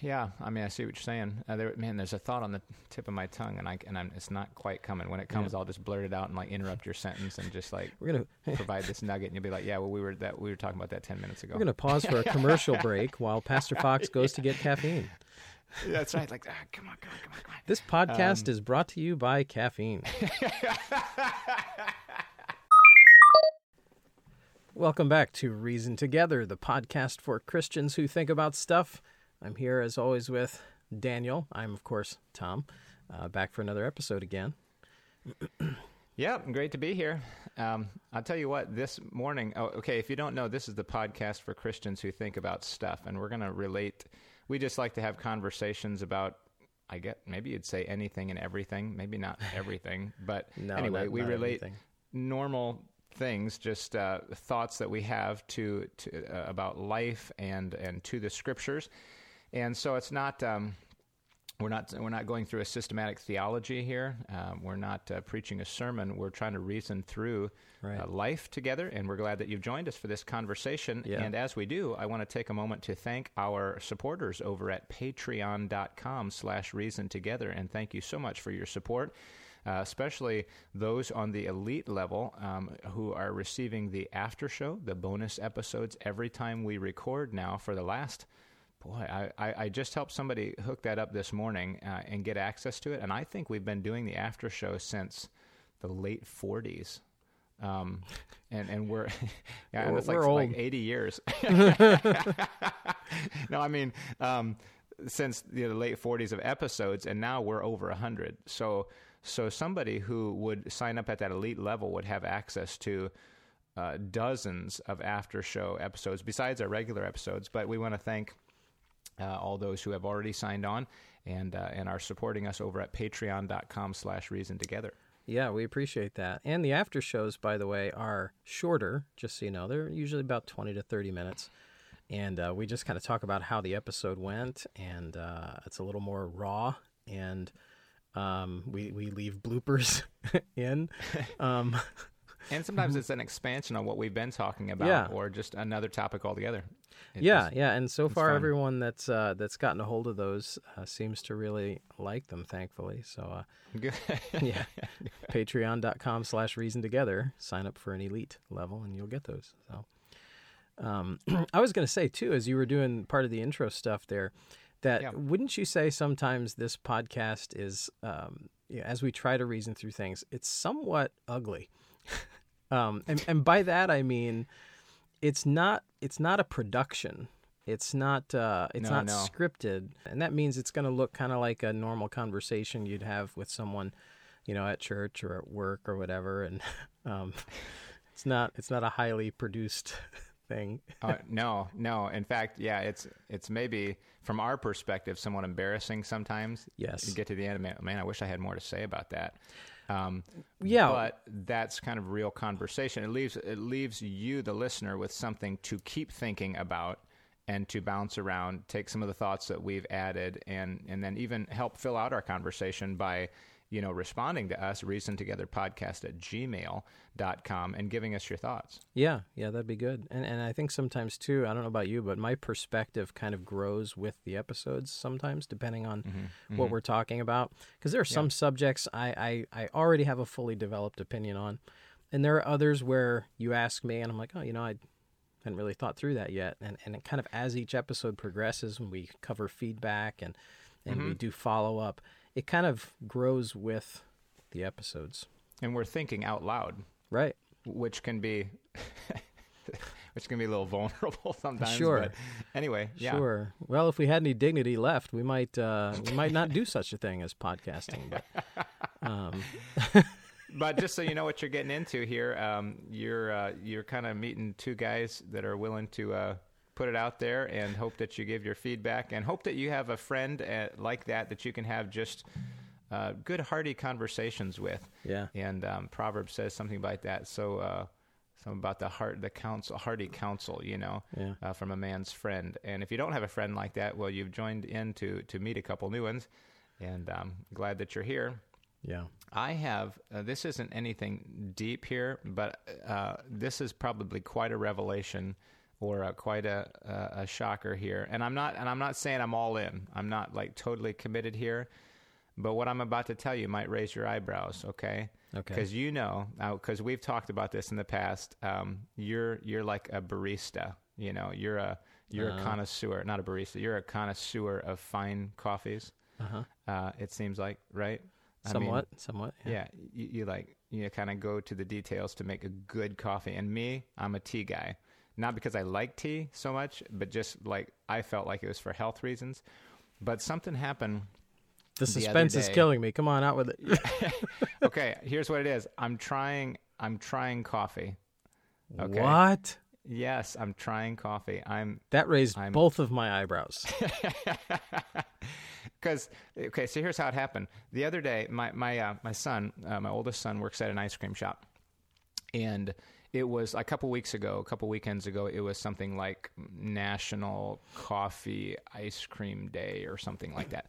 Yeah, I mean, I see what you're saying. Uh, there, man, there's a thought on the tip of my tongue, and I and I'm, it's not quite coming. When it comes, I'll just blurt it out and like interrupt your sentence and just like We're gonna provide this nugget, and you'll be like, "Yeah, well, we were that we were talking about that ten minutes ago." we're gonna pause for a commercial break while Pastor Fox goes to get caffeine. That's right. Like, ah, come on, come on, come on, come on. This podcast Um, is brought to you by caffeine. Welcome back to Reason Together, the podcast for Christians who think about stuff. I'm here as always with Daniel. I'm, of course, Tom, uh, back for another episode again. Yep, great to be here. Um, I'll tell you what, this morning, oh, okay, if you don't know, this is the podcast for Christians who think about stuff, and we're going to relate. We just like to have conversations about, I get, maybe you'd say anything and everything, maybe not everything, but No, anyway, not- we not relate everything. normal things, just uh, thoughts that we have to, to uh, about life and and to the scriptures, and so it's not. Um, we're not we're not going through a systematic theology here. Um, we're not uh, preaching a sermon. We're trying to reason through Right. uh, life together, and we're glad that you've joined us for this conversation. Yeah. And as we do, I want to take a moment to thank our supporters over at Patreon.com/slash Reason Together, and thank you so much for your support. Uh, especially those on the elite level um, who are receiving the after show, the bonus episodes every time we record now for the last Boy, I, I, I just helped somebody hook that up this morning uh, and get access to it. And I think we've been doing the after show since the late 40s. Um, and, and we're, yeah, We're- it's like, we're like 80 years. no, I mean, um, since the late 40s of episodes, and now we're over 100. So, so somebody who would sign up at that elite level would have access to uh, dozens of after show episodes besides our regular episodes. But we want to thank uh, all those who have already signed on and uh, and are supporting us over at patreon.com slash reason together. Yeah, we appreciate that. And the after shows, by the way, are shorter, just so you know. They're usually about 20 to 30 minutes. And uh, we just kind of talk about how the episode went, and uh, it's a little more raw. And um, we, we leave bloopers in. Um, And sometimes it's an expansion on what we've been talking about Yeah. or just another topic altogether. It yeah, just- yeah. And so far, fun. everyone that's uh, that's gotten a hold of those uh, seems to really like them, thankfully. So, uh, yeah, patreon.com slash reason together. Sign up for an elite level and you'll get those. So, um, I was going to say too, as you were doing part of the intro stuff there, that Yeah. wouldn't you say sometimes this podcast is, um, yeah, as we try to reason through things, it's somewhat ugly. um, and, and by that, I mean, it's not, it's not a production. It's not, uh, it's No, not no. scripted. And that means it's going to look kind of like a normal conversation you'd have with someone, you know, at church or at work or whatever. And, um, it's not, it's not a highly produced thing. uh, no, no. In fact, yeah, it's it's maybe from our perspective somewhat embarrassing sometimes. Yes. You get to the end, man, man, I wish I had more to say about that. Um, Yeah. but that's kind of real conversation. It leaves it leaves you, the listener, with something to keep thinking about and to bounce around, take some of the thoughts that we've added, and and then even help fill out our conversation by you know responding to us reason together podcast at gmail.com and giving us your thoughts Yeah, yeah, that'd be good. And and I think sometimes too, I don't know about you, but my perspective kind of grows with the episodes sometimes, depending on mm-hmm, what mm-hmm. we're talking about. Because there are some subjects I, I I already have a fully developed opinion on, and there are others where you ask me, and I'm like, oh, you know, I hadn't really thought through that yet. And and it kind of as each episode progresses, when we cover feedback and and we mm-hmm. do follow up, it kind of grows with the episodes. and we're thinking out loud Right. which can be which can be a little vulnerable sometimes. Sure. But anyway, yeah. Sure. Well, if we had any dignity left, we might uh, we might not do such a thing as podcasting. But um, But just so you know what you're getting into here, um, you're uh, you're kind of meeting two guys that are willing to uh, put it out there and hope that you give your feedback and hope that you have a friend uh, like that that you can have just uh, good hearty conversations with. Yeah. And um, Proverbs says something like that. So. Uh, Something about the heart, the counsel, hearty counsel, you know, Yeah. uh, from a man's friend. And if you don't have a friend like that, well, you've joined in to to meet a couple new ones, and i um, glad that you're here. yeah. I have, uh, this isn't anything deep here, but uh, this is probably quite a revelation or uh, quite a, a a shocker here. And I'm not and I'm not saying I'm all in. I'm not like totally committed here. But what I'm about to tell you might raise your eyebrows. Okay. Okay. Because you know, because we've talked about this in the past. Um, you're you're like a barista. You know, you're a you're Uh-huh. a connoisseur, not a barista. You're a connoisseur of fine coffees. Uh-huh. Uh, it seems like, right? I mean, Somewhat, somewhat. Yeah. yeah, you, you like you kind of go to the details to make a good coffee. And me, I'm a tea guy, not because I like tea so much, but just like I felt like it was for health reasons. But something happened. The other suspense is killing me. Come on, out with it. Okay, here's what it is. I'm trying. I'm trying coffee. Okay. What? Yes, I'm trying coffee. I'm That raised I'm- both of my eyebrows. because okay. So here's how it happened. The other day, my my uh, my son, uh, my oldest son, works at an ice cream shop, and it was a couple weeks ago, a couple weekends ago. It was something like National Coffee Ice Cream Day or something like that.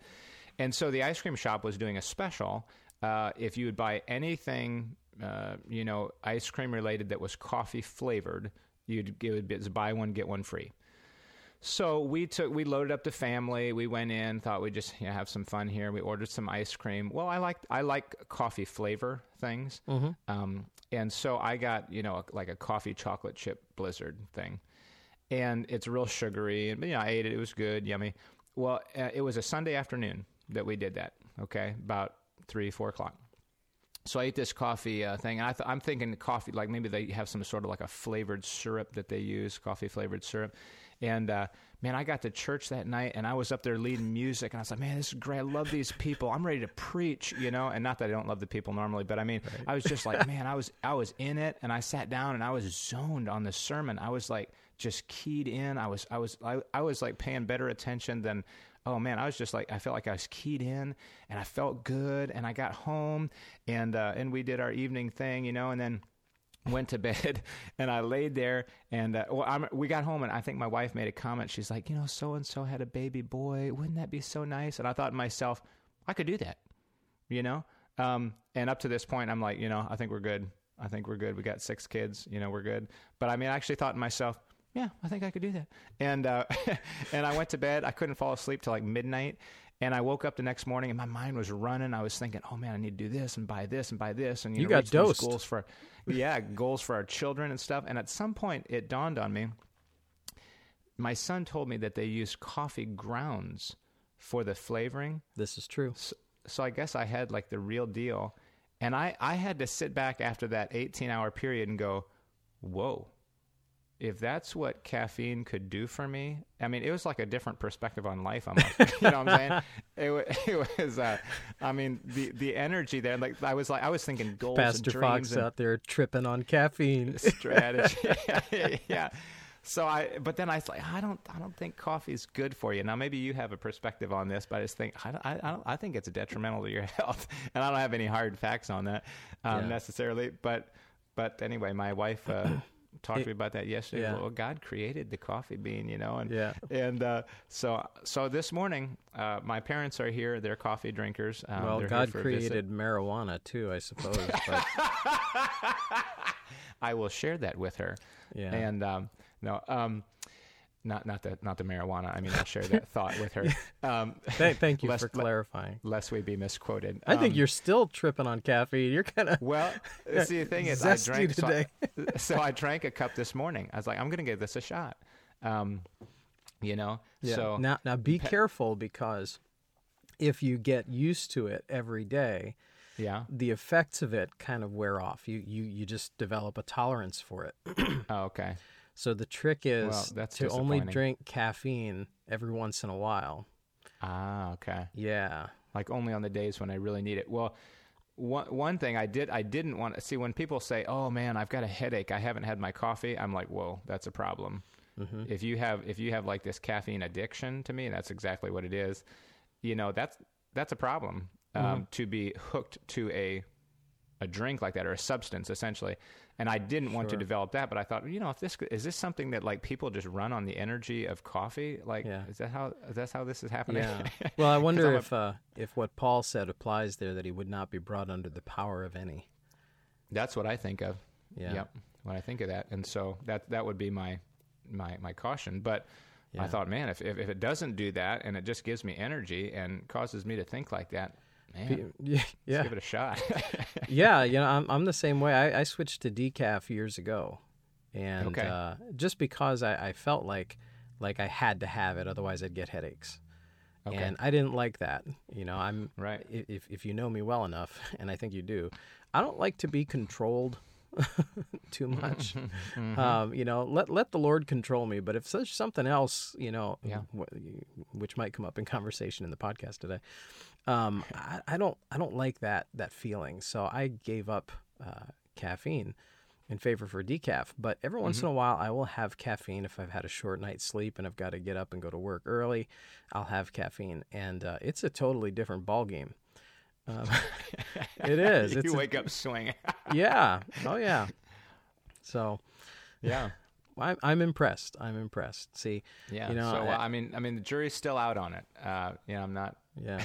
And so the ice cream shop was doing a special. Uh, if you would buy anything, uh, you know, ice cream related that was coffee flavored, you'd it would be buy one get one free. So we took we loaded up the family. We went in, thought we'd just you know, have some fun here. We ordered some ice cream. Well, I like I like coffee flavor things, um, and so I got you know like a coffee chocolate chip blizzard thing, and it's real sugary. And you know I ate it. It was good, yummy. Well, uh, it was a Sunday afternoon that we did that. Okay, about three four o'clock. So I ate this coffee uh, thing, and I th- I'm thinking coffee, like maybe they have some sort of like a flavored syrup that they use, coffee flavored syrup. And uh, man, I got to church that night, and I was up there leading music, and I was like, man, this is great. I love these people. I'm ready to preach, you know. And not that I don't love the people normally, but I mean, I was just like, man, I was I was in it, and I sat down, and I was zoned on the sermon. I was like just keyed in. I was I was I, I was like paying better attention than oh man, I was just like I felt like I was keyed in and I felt good and I got home and uh, and we did our evening thing, you know, and then went to bed and I laid there and uh, well, we got home and I think my wife made a comment. She's like, you know, so and so had a baby boy. Wouldn't that be so nice? And I thought to myself, I could do that, you know. Um, and up to this point, I'm like, you know, I think we're good. I think we're good. We got six kids, you know, we're good. But I mean, I actually thought to myself, yeah, I think I could do that. And uh, and I went to bed. I couldn't fall asleep till like midnight. And I woke up the next morning and my mind was running. I was thinking, oh man, I need to do this and buy this and buy this and you, You know, got dosed. goals for yeah goals for our children and stuff. And at some point, it dawned on me. My son told me that they use coffee grounds for the flavoring This is true. so, so I guess I had like the real deal. And I, I had to sit back after that 18 hour period and go, whoa, if that's what caffeine could do for me, I mean, it was like a different perspective on life. I'm like, you know what I'm saying? It, it was, uh, I mean, the, the energy there, like I was like, I was thinking goals Pastor and Fox out there tripping on caffeine. strategy. yeah. So I, but then I was like, I don't, I don't think coffee is good for you. Now maybe you have a perspective on this, but I just think, I, don't- I, I, don't, I think it's detrimental to your health, and I don't have any hard facts on that um, Yeah. necessarily. But, but anyway, my wife uh, talked to me about that yesterday. yeah. Well, God created the coffee bean, you know, and Yeah. and uh, so so this morning, uh, my parents are here. They're coffee drinkers. Um, well, God for a visit. created marijuana too, I suppose. But I will share that with her. Yeah. And um, no, um, not not the not the marijuana. I mean, I'll share that thought with her. Um, th- thank you lest, for clarifying. lest we be misquoted. I think Um, you're still tripping on caffeine. You're kind of Well, see, the thing is, I drank so I- today. So, I drank a cup this morning. I was like, I'm going to give this a shot. Um, you know, yeah. so now now be pe- careful because if you get used to it every day, yeah. the effects of it kind of wear off. You you you just develop a tolerance for it. Oh, okay. So the trick is Well, that's to only drink caffeine every once in a while. Ah, okay. Yeah. like only on the days when I really need it. Well, one one thing I did I didn't want to see when people say, "Oh man, I've got a headache. I haven't had my coffee." I'm like, "Whoa, that's a problem." If you have if you have like this caffeine addiction to me, that's exactly what it is. You know, that's that's a problem. Um, to be hooked to a a drink like that or a substance essentially. And I didn't want to develop that, but I thought, you know, if this is this something that like people just run on the energy of coffee, like Yeah. is that how is that how this is happening? Yeah. Well, I wonder a- if uh, if what Paul said applies there, that he would not be brought under the power of any. That's what I think of. Yeah. Yep. When I think of that, and so that that would be my my my caution. But I thought, man, if, if if it doesn't do that and it just gives me energy and causes me to think like that, man, Yeah, yeah, give it a shot. yeah. You know, I'm I'm the same way. I, I switched to decaf years ago, and Okay. uh, just because I, I felt like like I had to have it, otherwise I'd get headaches. Okay. And I didn't like that. You know, I'm Right. If if you know me well enough, and I think you do, I don't like to be controlled too much. Mm-hmm. Um, you know, let let the Lord control me. But if there's something else, you know, Yeah. wh- which might come up in conversation in the podcast today, um, I, I don't I don't like that that feeling. So I gave up uh, caffeine in favor for decaf. But every once in a while, I will have caffeine if I've had a short night's sleep and I've got to get up and go to work early. I'll have caffeine, and uh, it's a totally different ball game. Um, it is. you It's a- wake up swinging. yeah. Oh yeah. So yeah. I'm I'm impressed. I'm impressed. See, Yeah. You know, so I- I mean, I mean, the jury's still out on it. Uh, you know, I'm not yeah,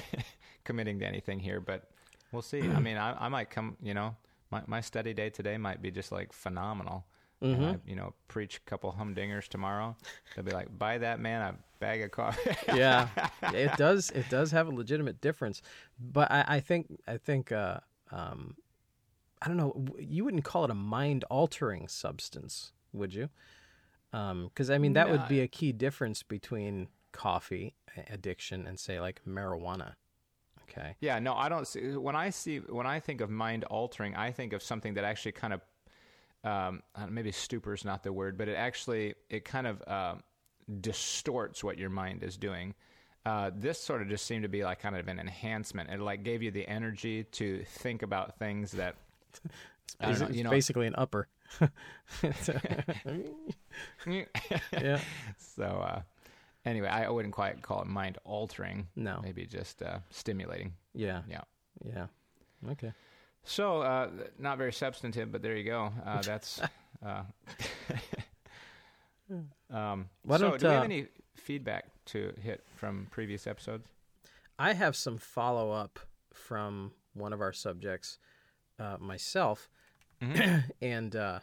committing to anything here, but we'll see. I mean, I, I might come. You know, my my study day today might be just like phenomenal. Mm-hmm. I, you know, preach a couple humdingers tomorrow. They'll be like, "Buy that man a bag of coffee." yeah. It does. It does have a legitimate difference, but I, I think I think uh, um, I don't know. You wouldn't call it a mind altering substance, would you? Because I mean, that would be a key difference between coffee addiction and say like marijuana. Okay. Yeah, no, I don't see. When I see, when I think of mind altering, I think of something that actually kind of, um, maybe stupor is not the word, but it actually it kind of uh, distorts what your mind is doing. Uh, this sort of just seemed to be like kind of an enhancement. It like gave you the energy to think about things that I don't know, you know. basically an upper. yeah. so uh, anyway, I wouldn't quite call it mind altering. No. maybe just uh, stimulating. Yeah. Yeah. Yeah. Okay. So, uh, not very substantive, but there you go. Uh, that's. Uh, um, Why so, don't, do we have uh, any feedback to hit from previous episodes? I have some follow up from one of our subjects uh, myself, and uh,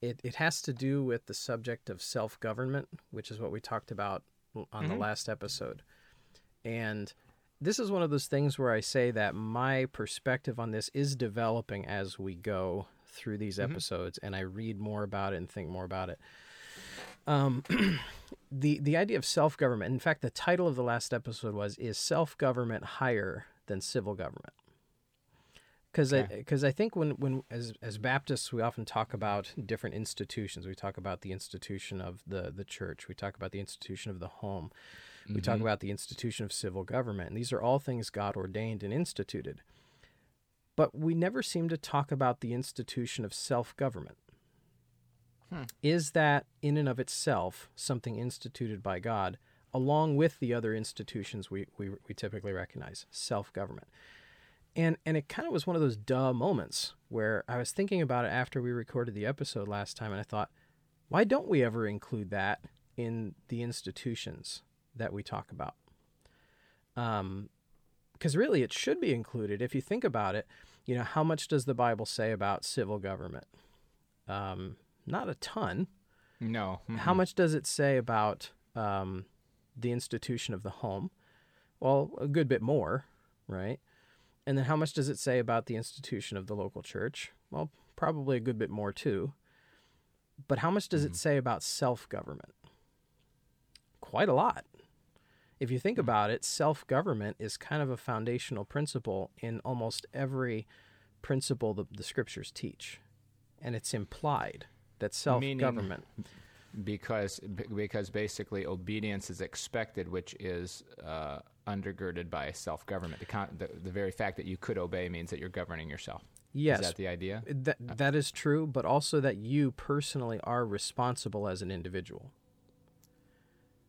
it it has to do with the subject of self government, which is what we talked about on the last episode. And this is one of those things where I say that my perspective on this is developing as we go through these episodes, and I read more about it and think more about it. Um, the the idea of self government. In fact, the title of the last episode was "Is self government higher than civil government?" Because I because I think when when as as Baptists we often talk about different institutions. We talk about the institution of the the church. We talk about the institution of the home. We talk mm-hmm. about the institution of civil government. And these are all things God ordained and instituted. But we never seem to talk about the institution of self government. Hmm. Is that in and of itself something instituted by God, along with the other institutions we, we, we typically recognize, self government? And, and it kind of was one of those duh moments where I was thinking about it after we recorded the episode last time, and I thought, why don't we ever include that in the institutions that we talk about? Um, because really it should be included. If you think about it, you know, how much does the Bible say about civil government? Um, not a ton. No. Mm. How much does it say about um, the institution of the home? Well, a good bit more, right? And then how much does it say about the institution of the local church? Well, probably a good bit more too. But how much does it say about self government? Quite a lot. If you think about it, self government is kind of a foundational principle in almost every principle that the scriptures teach. And it's implied that self government. because because basically obedience is expected, which is uh, undergirded by self government. The, con- the the very fact that you could obey means that you're governing yourself. Yes, Is that the idea? That that is true, but also that you personally are responsible as an individual.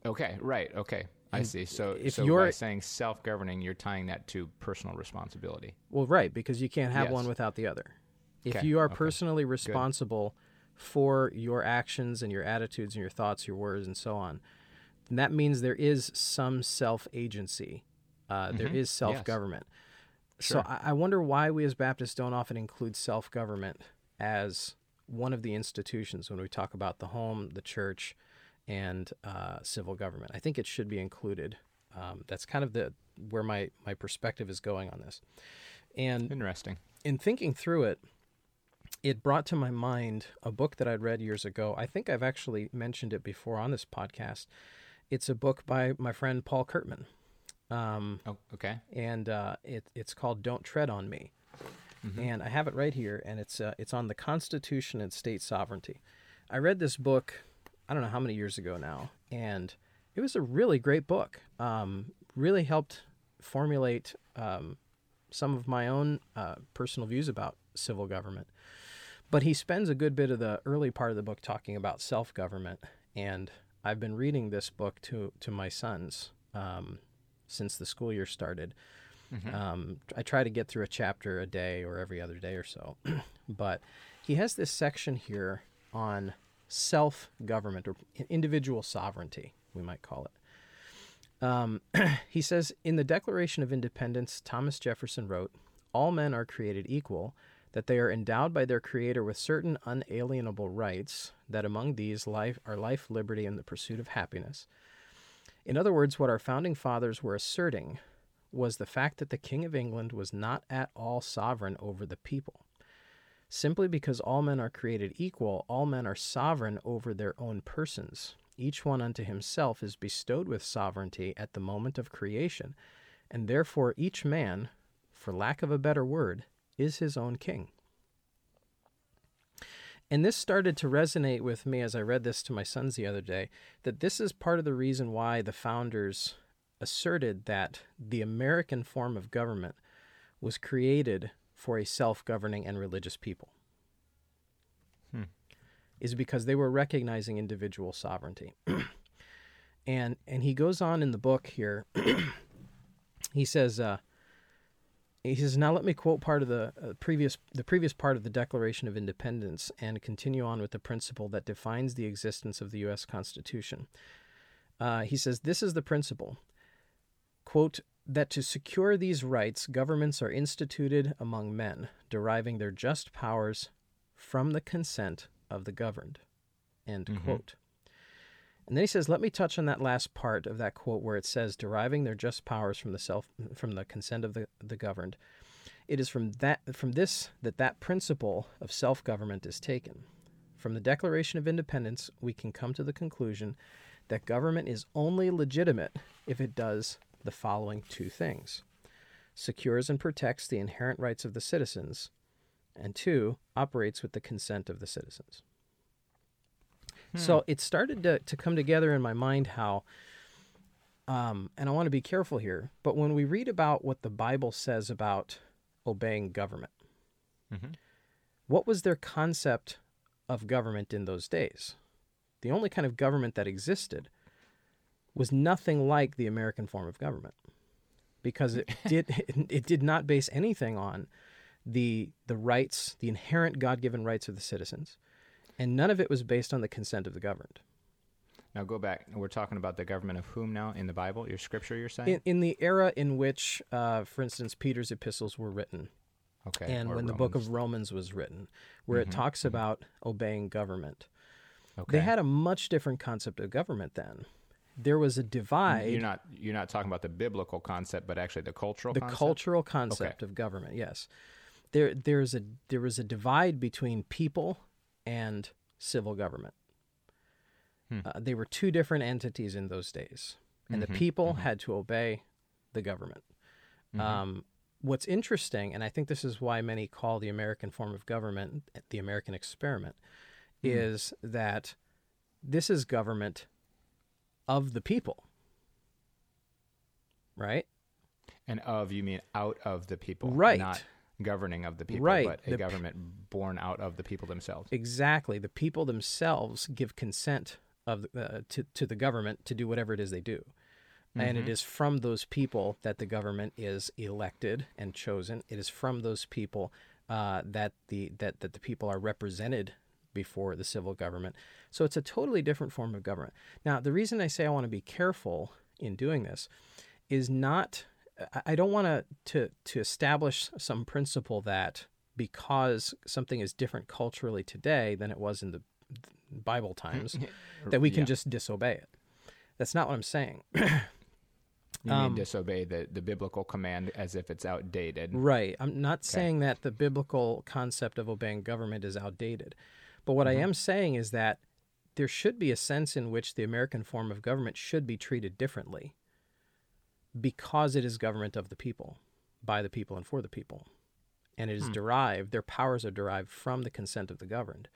Okay, right. Okay, I see. So, if so you're- by saying self-governing, you're tying that to personal responsibility. Well, right, because you can't have Yes. one without the other. If Okay, you are okay, personally responsible for your actions and your attitudes and your thoughts, your words, and so on, then that means there is some self agency. Uh, there is self government. So Mm-hmm. Sure. I, I wonder why we as Baptists don't often include self government as one of the institutions when we talk about the home, the church, and uh, civil government. I think it should be included. Um, that's kind of the where my my perspective is going on this. And interesting. In thinking through it, it brought to my mind a book that I'd read years ago. I think I've actually mentioned it before on this podcast. It's a book by my friend Paul Curtman. Um, oh, okay. And uh, it, it's called "Don't Tread on Me," mm-hmm. and I have it right here, and it's uh, it's on the Constitution and state sovereignty. I read this book, I don't know how many years ago now, and it was a really great book. Um, really helped formulate um, some of my own uh, personal views about civil government. But he spends a good bit of the early part of the book talking about self government, and I've been reading this book to to my sons um, since the school year started. Mm-hmm. Um, I try to get through a chapter a day or every other day or so, but he has this section here on self government or individual sovereignty, we might call it. Um, he says in the Declaration of Independence, Thomas Jefferson wrote, All men are created equal, that they are endowed by their Creator with certain unalienable rights, that among these life are life, liberty, and the pursuit of happiness. In other words, what our founding fathers were asserting was the fact that the King of England was not at all sovereign over the people. Simply because all men are created equal, all men are sovereign over their own persons. Each one unto himself is bestowed with sovereignty at the moment of creation, and therefore each man, for lack of a better word, is his own king. And this started to resonate with me as I read this to my sons the other day that this is part of the reason why the founders asserted that the American form of government was created for a self governing and religious people. Hmm. Is because they were recognizing individual sovereignty. and and he goes on in the book here. he says, uh, he says, "Now let me quote part of the uh, previous the previous part of the Declaration of Independence and continue on with the principle that defines the existence of the U.S. Constitution." Uh, he says, "This is the principle." Quote, that to secure these rights, governments are instituted among men, deriving their just powers from the consent of the governed. End mm-hmm. quote. And then he says, "Let me touch on that last part of that quote where it says deriving their just powers from the self from the consent of the, the governed. It is from that from this that that principle of self-government is taken. From the Declaration of Independence, we can come to the conclusion that government is only legitimate if it does the following two things: secures and protects the inherent rights of the citizens, and two, operates with the consent of the citizens." So hmm. it started to, to come together in my mind how, um, and I want to be careful here, but when we read about what the Bible says about obeying government, mm-hmm. what was their concept of government in those days? The only kind of government that existed was nothing like the American form of government because it did it, it did not base anything on the the rights, the inherent God-given rights of the citizens and none of it was based on the consent of the governed. Now go back. We're talking about the government of whom now in the Bible? Your scripture, you're saying? In, in the era in which, uh, for instance, Peter's epistles were written. Okay. And when Romans. the book of Romans was written, where mm-hmm. it talks mm-hmm. about obeying government. Okay. They had a much different concept of government then. There was a divide. You're not you're not talking about the biblical concept, but actually the cultural the concept? cultural concept okay. of government. Yes, there there's a there was a divide between people and civil government. Hmm. Uh, they were two different entities in those days, and mm-hmm. the people mm-hmm. had to obey the government. Mm-hmm. Um, what's interesting, and I think this is why many call the American form of government the American experiment, hmm. is that this is government of the people. Right? And of, you mean out of the people. Right. Not governing of the people, right. but a the government p- born out of the people themselves. Exactly. The people themselves give consent of uh, to to the government to do whatever it is they do. Mm-hmm. And it mm-hmm. from those people that the government is elected and chosen. It is from those people uh, that the that, that the people are represented before the civil government. So it's a totally different form of government. Now, the reason I say I want to be careful in doing this is not I don't want to to establish some principle that because something is different culturally today than it was in the Bible times that we can Yeah. just disobey it. That's not what I'm saying. You Um, mean disobey the, the biblical command as if it's outdated. Right. I'm not saying that the biblical concept of obeying government is outdated. But what I am saying is that there should be a sense in which the American form of government should be treated differently because it is government of the people, by the people, and for the people. And it is derived, their powers are derived from the consent of the governed.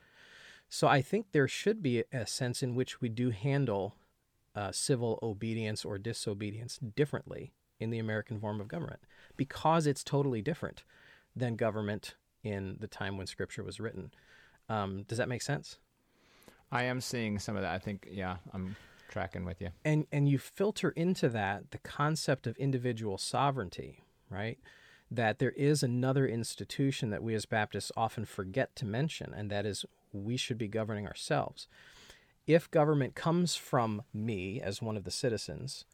So I think there should be a sense in which we do handle uh, civil obedience or disobedience differently in the American form of government because it's totally different than government in the time when Scripture was written. Um, does that make sense? I am seeing some of that. I think, yeah, I'm tracking with you. And and you filter into that the concept of individual sovereignty, right? That there is another institution that we as Baptists often forget to mention, and that is we should be governing ourselves. If government comes from me as one of the citizens,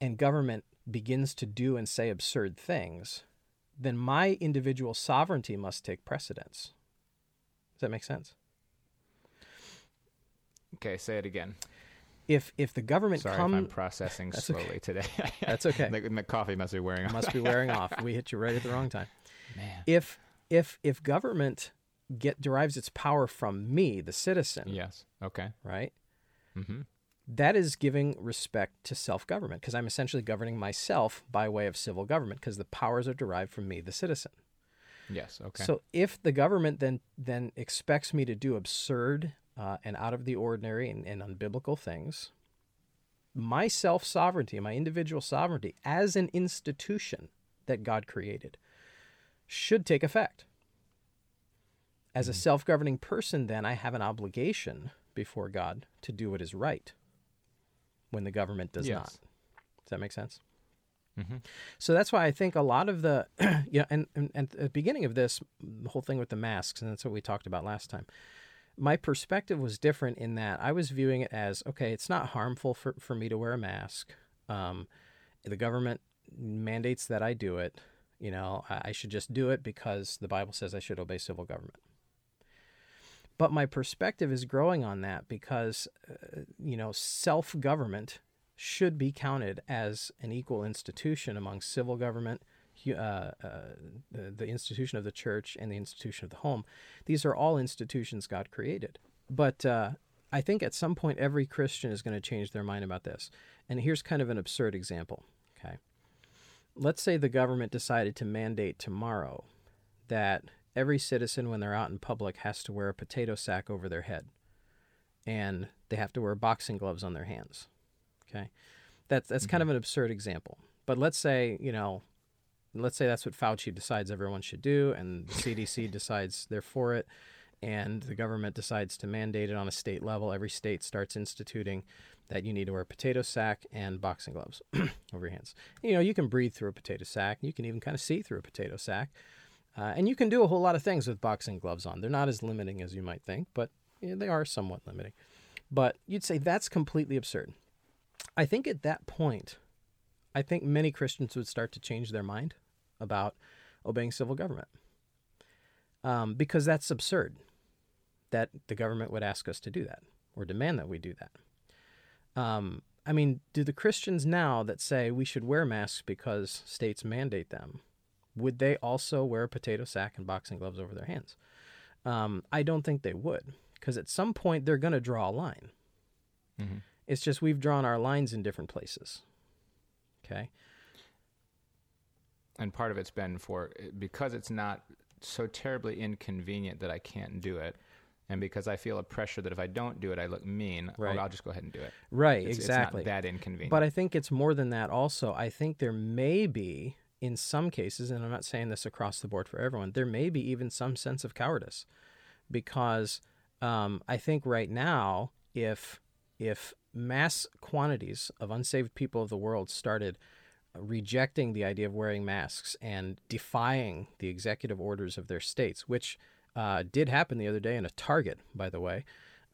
and government begins to do and say absurd things, then my individual sovereignty must take precedence. Does that make sense? Okay, say it again. If if the government Sorry come if I'm processing slowly okay. today. That's okay. the, the coffee must be wearing off. must be wearing off. We hit you right at the wrong time. Man. If if if government get derives its power from me, the citizen, Yes. Okay. right? Mm-hmm. That is giving respect to self-government because I'm essentially governing myself by way of civil government because the powers are derived from me, the citizen. Yes. Okay. So if the government then then expects me to do absurd uh, and out of the ordinary and, and unbiblical things, my self sovereignty, my individual sovereignty as an institution that God created, should take effect. As a self governing person, then I have an obligation before God to do what is right when the government does Yes. not. Does that make sense? Mm-hmm. So that's why I think a lot of the, you know, and, and, and at the beginning of this, the whole thing with the masks, and that's what we talked about last time. My perspective was different in that I was viewing it as okay, it's not harmful for, for me to wear a mask. Um, the government mandates that I do it. You know, I, I should just do it because the Bible says I should obey civil government. But my perspective is growing on that because, uh, you know, self government should be counted as an equal institution among civil government, uh, uh, the, institution of the church, and the institution of the home. These are all institutions God created. But uh, I think at some point every Christian is going to change their mind about this. And here's kind of an absurd example. Okay. Let's say the government decided to mandate tomorrow that every citizen, when they're out in public, has to wear a potato sack over their head and they have to wear boxing gloves on their hands. Okay. That's that's kind of an absurd example. But let's say, you know, let's say that's what Fauci decides everyone should do and the CDC decides they're for it and the government decides to mandate it on a state level. Every state starts instituting that you need to wear a potato sack and boxing gloves over your hands. You know, you can breathe through a potato sack. You can even kind of see through a potato sack. Uh, and you can do a whole lot of things with boxing gloves on. They're not as limiting as you might think, but yeah, they are somewhat limiting. But you'd say that's completely absurd. I think at that point, I think many Christians would start to change their mind about obeying civil government um, because that's absurd that the government would ask us to do that or demand that we do that. Um, I mean, do the Christians now that say we should wear masks because states mandate them, would they also wear a potato sack and boxing gloves over their hands? Um, I don't think they would because at some point they're going to draw a line. Mm-hmm. It's just we've drawn our lines in different places. Okay. And part of it's been for because it's not so terribly inconvenient that I can't do it, and because I feel a pressure that if I don't do it, I look mean. oh, Right. I'll just go ahead and do it. Right, It's- exactly. It's not that inconvenient. But I think it's more than that also. I think there may be, in some cases, and I'm not saying this across the board for everyone, there may be even some sense of cowardice. Because um, I think right now, if if mass quantities of unsaved people of the world started rejecting the idea of wearing masks and defying the executive orders of their states, which uh, did happen the other day in a Target, by the way,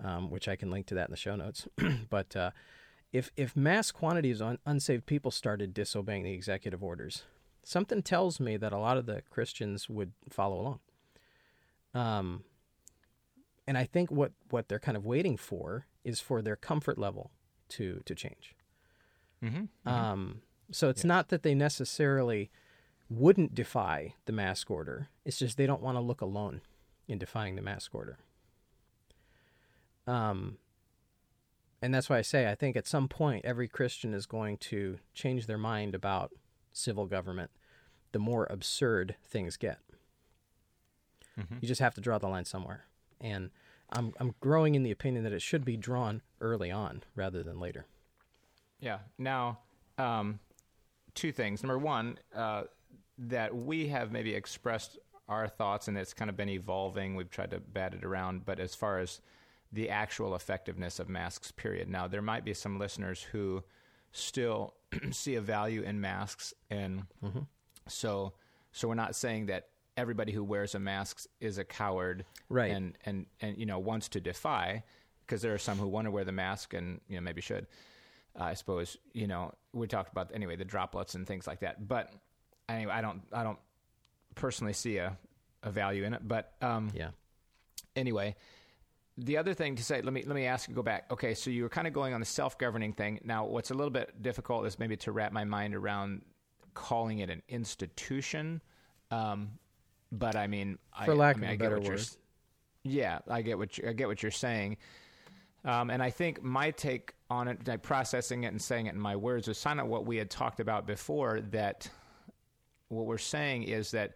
um, which I can link to that in the show notes. but uh, if if mass quantities of unsaved people started disobeying the executive orders, something tells me that a lot of the Christians would follow along. Um, and I think what what they're kind of waiting for is for their comfort level to to change. Mm-hmm. Um, so it's Yes. not that they necessarily wouldn't defy the mask order. It's just they don't want to look alone in defying the mask order. Um, and that's why I say I think at some point every Christian is going to change their mind about civil government. The more absurd things get, Mhm. you just have to draw the line somewhere. And I'm I'm growing in the opinion that it should be drawn early on rather than later. Yeah. Now, um, two things. Number one, uh, that we have maybe expressed our thoughts, and it's kind of been evolving. We've tried to bat it around, but as far as the actual effectiveness of masks, period. Now, there might be some listeners who still see a value in masks, and so so we're not saying that everybody who wears a mask is a coward, Right. And and and you know wants to defy, because there are some who want to wear the mask and you know maybe should. I suppose you know we talked about anyway the droplets and things like that. But anyway, I don't I don't personally see a, a value in it. But um, Yeah. anyway, the other thing to say, let me let me ask you go back. Okay, so you were kind of going on the self governing thing. Now, what's a little bit difficult is maybe to wrap my mind around calling it an institution. Um, but I mean, For I, lack I mean, of a I better what word. yeah, I get what you, I get what you're saying. Um, and I think my take on it, like processing it and saying it in my words, was kind of what we had talked about before. That what we're saying is that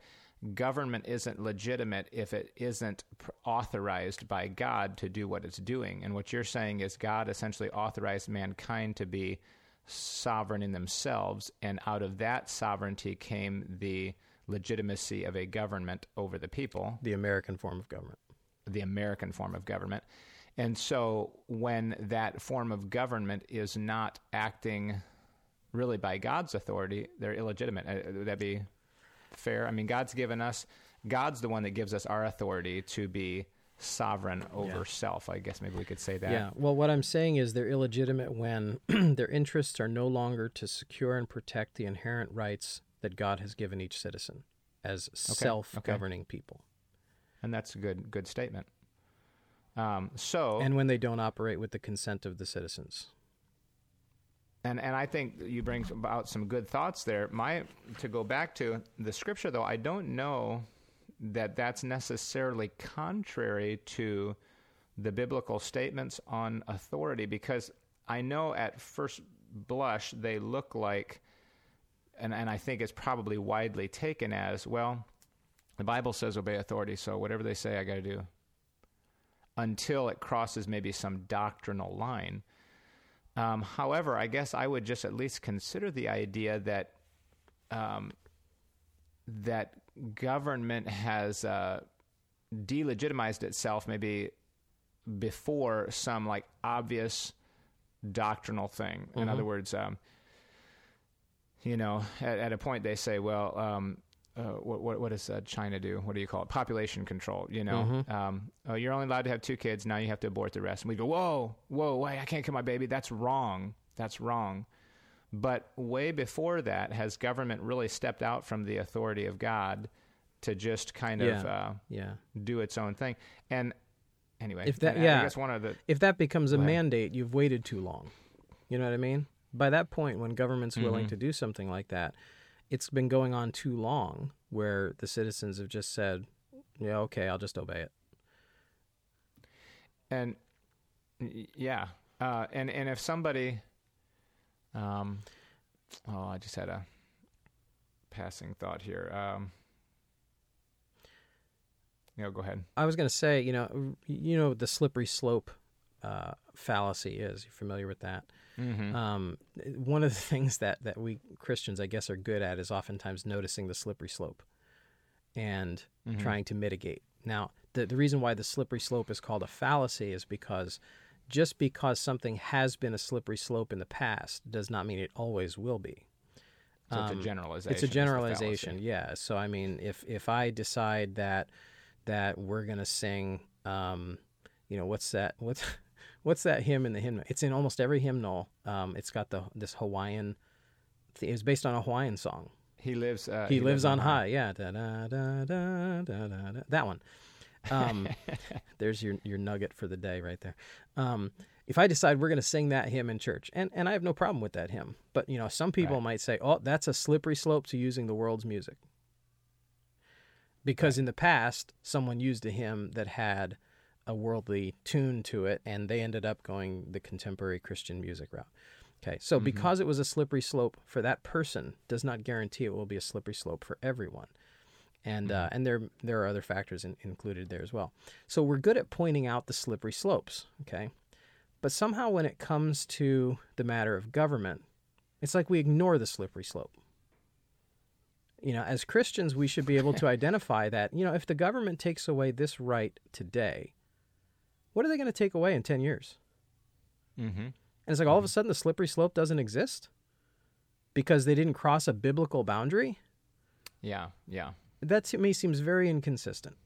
government isn't legitimate if it isn't authorized by God to do what it's doing. And what you're saying is God essentially authorized mankind to be sovereign in themselves, and out of that sovereignty came the legitimacy of a government over the people The American form of government. the American form of government. And so when that form of government is not acting really by God's authority, they're illegitimate. Uh, would that be fair? I mean, God's given us, God's the one that gives us our authority to be sovereign over Yeah. self. I guess maybe we could say that. Yeah. Well, what I'm saying is they're illegitimate when their interests are no longer to secure and protect the inherent rights that God has given each citizen as self-governing people, And that's a good, good statement. Um, so, and when they don't operate with the consent of the citizens. and and I think you bring about some good thoughts there. My to go back to the scripture though, I don't know that that's necessarily contrary to the biblical statements on authority because I know at first blush they look like and and I think it's probably widely taken as well the Bible says obey authority so whatever they say I got to do. Until it crosses maybe some doctrinal line. Um, however, I guess I would just at least consider the idea that um, that government has uh, delegitimized itself maybe before some like obvious doctrinal thing. In other words, um, you know, at, at a point they say, well, um, uh, what, what, what does uh, China do? What do you call it? Population control. You know, um, oh, you're only allowed to have two kids. Now you have to abort the rest. And we go, whoa, whoa, wait, I can't kill my baby. That's wrong. That's wrong. But way before that, has government really stepped out from the authority of God to just kind of Yeah. uh, Yeah. do its own thing? And anyway, If that- and I yeah. guess one of the If that becomes a mandate, you've waited too long. You know what I mean? By that point, when government's willing Mhm. to do something like that, it's been going on too long where the citizens have just said, yeah, okay, I'll just obey it. and yeah, uh, and and if somebody, um, oh, I just had a passing thought here. Um, you know, go ahead. I was going to say, you know, you know, the slippery slope uh, fallacy is. You familiar with that? Mm-hmm. Um, one of the things that, that we Christians, I guess, are good at is oftentimes noticing the slippery slope and Mhm. trying to mitigate. Now, the, the reason why the slippery slope is called a fallacy is because just because something has been a slippery slope in the past does not mean it always will be. So it's um, a generalization. It's a generalization, yeah. So I mean, if if I decide that that we're gonna sing, um, you know, what's that? What's what's that hymn in the hymn? It's in almost every hymnal. Um, it's got the this Hawaiian. It was based on a Hawaiian song. He lives. Uh, he, lives, on high. Yeah, da, da, da, da, da, da, da. that one. Um, there's your your nugget for the day right there. Um, if I decide we're going to sing that hymn in church, and, and I have no problem with that hymn, but you know, some people right. might say, "Oh, that's a slippery slope to using the world's music," because right. in the past, someone used a hymn that had a worldly tune to it, and they ended up going the contemporary Christian music route. Okay, so mm-hmm. because it was a slippery slope for that person, does not guarantee it will be a slippery slope for everyone and uh, mm-hmm. and there there are other factors in, included there as well. So we're good at pointing out the slippery slopes, okay? But somehow when it comes to the matter of government, it's like we ignore the slippery slope. You know, as Christians, we should be able to identify that, you know, if the government takes away this right today, what are they going to take away in 10 years? Mm-hmm. And it's like all of a mm-hmm. sudden the slippery slope doesn't exist because they didn't cross a biblical boundary. Yeah, yeah. That to me seems very inconsistent.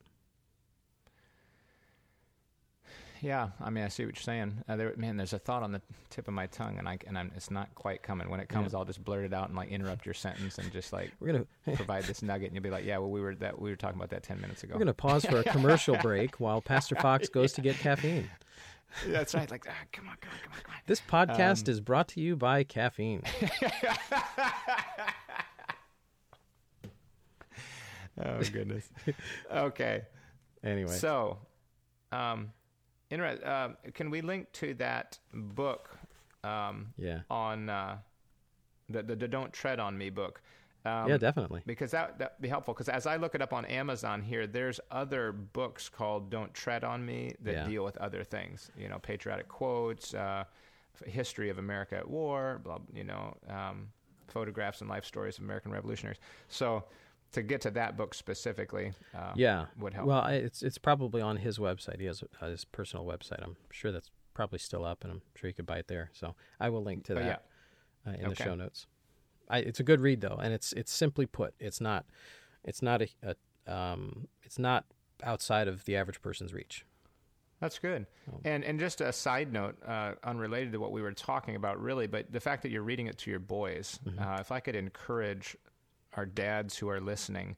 Yeah, I mean, I see what you're saying. Uh, there, man, there's a thought on the tip of my tongue, and I and I'm, it's not quite coming. When it comes, yeah. I'll just blurt it out and like interrupt your sentence and just like we're gonna provide this nugget, and you'll be like, "Yeah, well, we were that we were talking about that ten minutes ago." We're gonna pause for a commercial break while Pastor Fox goes to get caffeine. That's right. Like, ah, come on, come on, come on, come on. This podcast um, is brought to you by caffeine. oh goodness. Okay. Anyway. So, um, interesting. Uh, can we link to that book? Um, yeah. On uh, the, the, the Don't Tread on Me book. Um, yeah, definitely. Because that that'd be helpful. Because as I look it up on Amazon here, there's other books called "Don't Tread on Me" that yeah. deal with other things. You know, patriotic quotes, uh, history of America at war, blah. You know, um, photographs and life stories of American revolutionaries. So to get to that book specifically, uh, yeah, would help. Well, it's it's probably on his website. He has uh, his personal website. I'm sure that's probably still up, and I'm sure you could buy it there. So I will link to that yeah. uh, in okay. the show notes. I, it's a good read though, and it's it's simply put. It's not it's not a, a um, it's not outside of the average person's reach. That's good. Oh. And and just a side note, uh, unrelated to what we were talking about, really, but the fact that you're reading it to your boys. Mm-hmm. Uh, if I could encourage our dads who are listening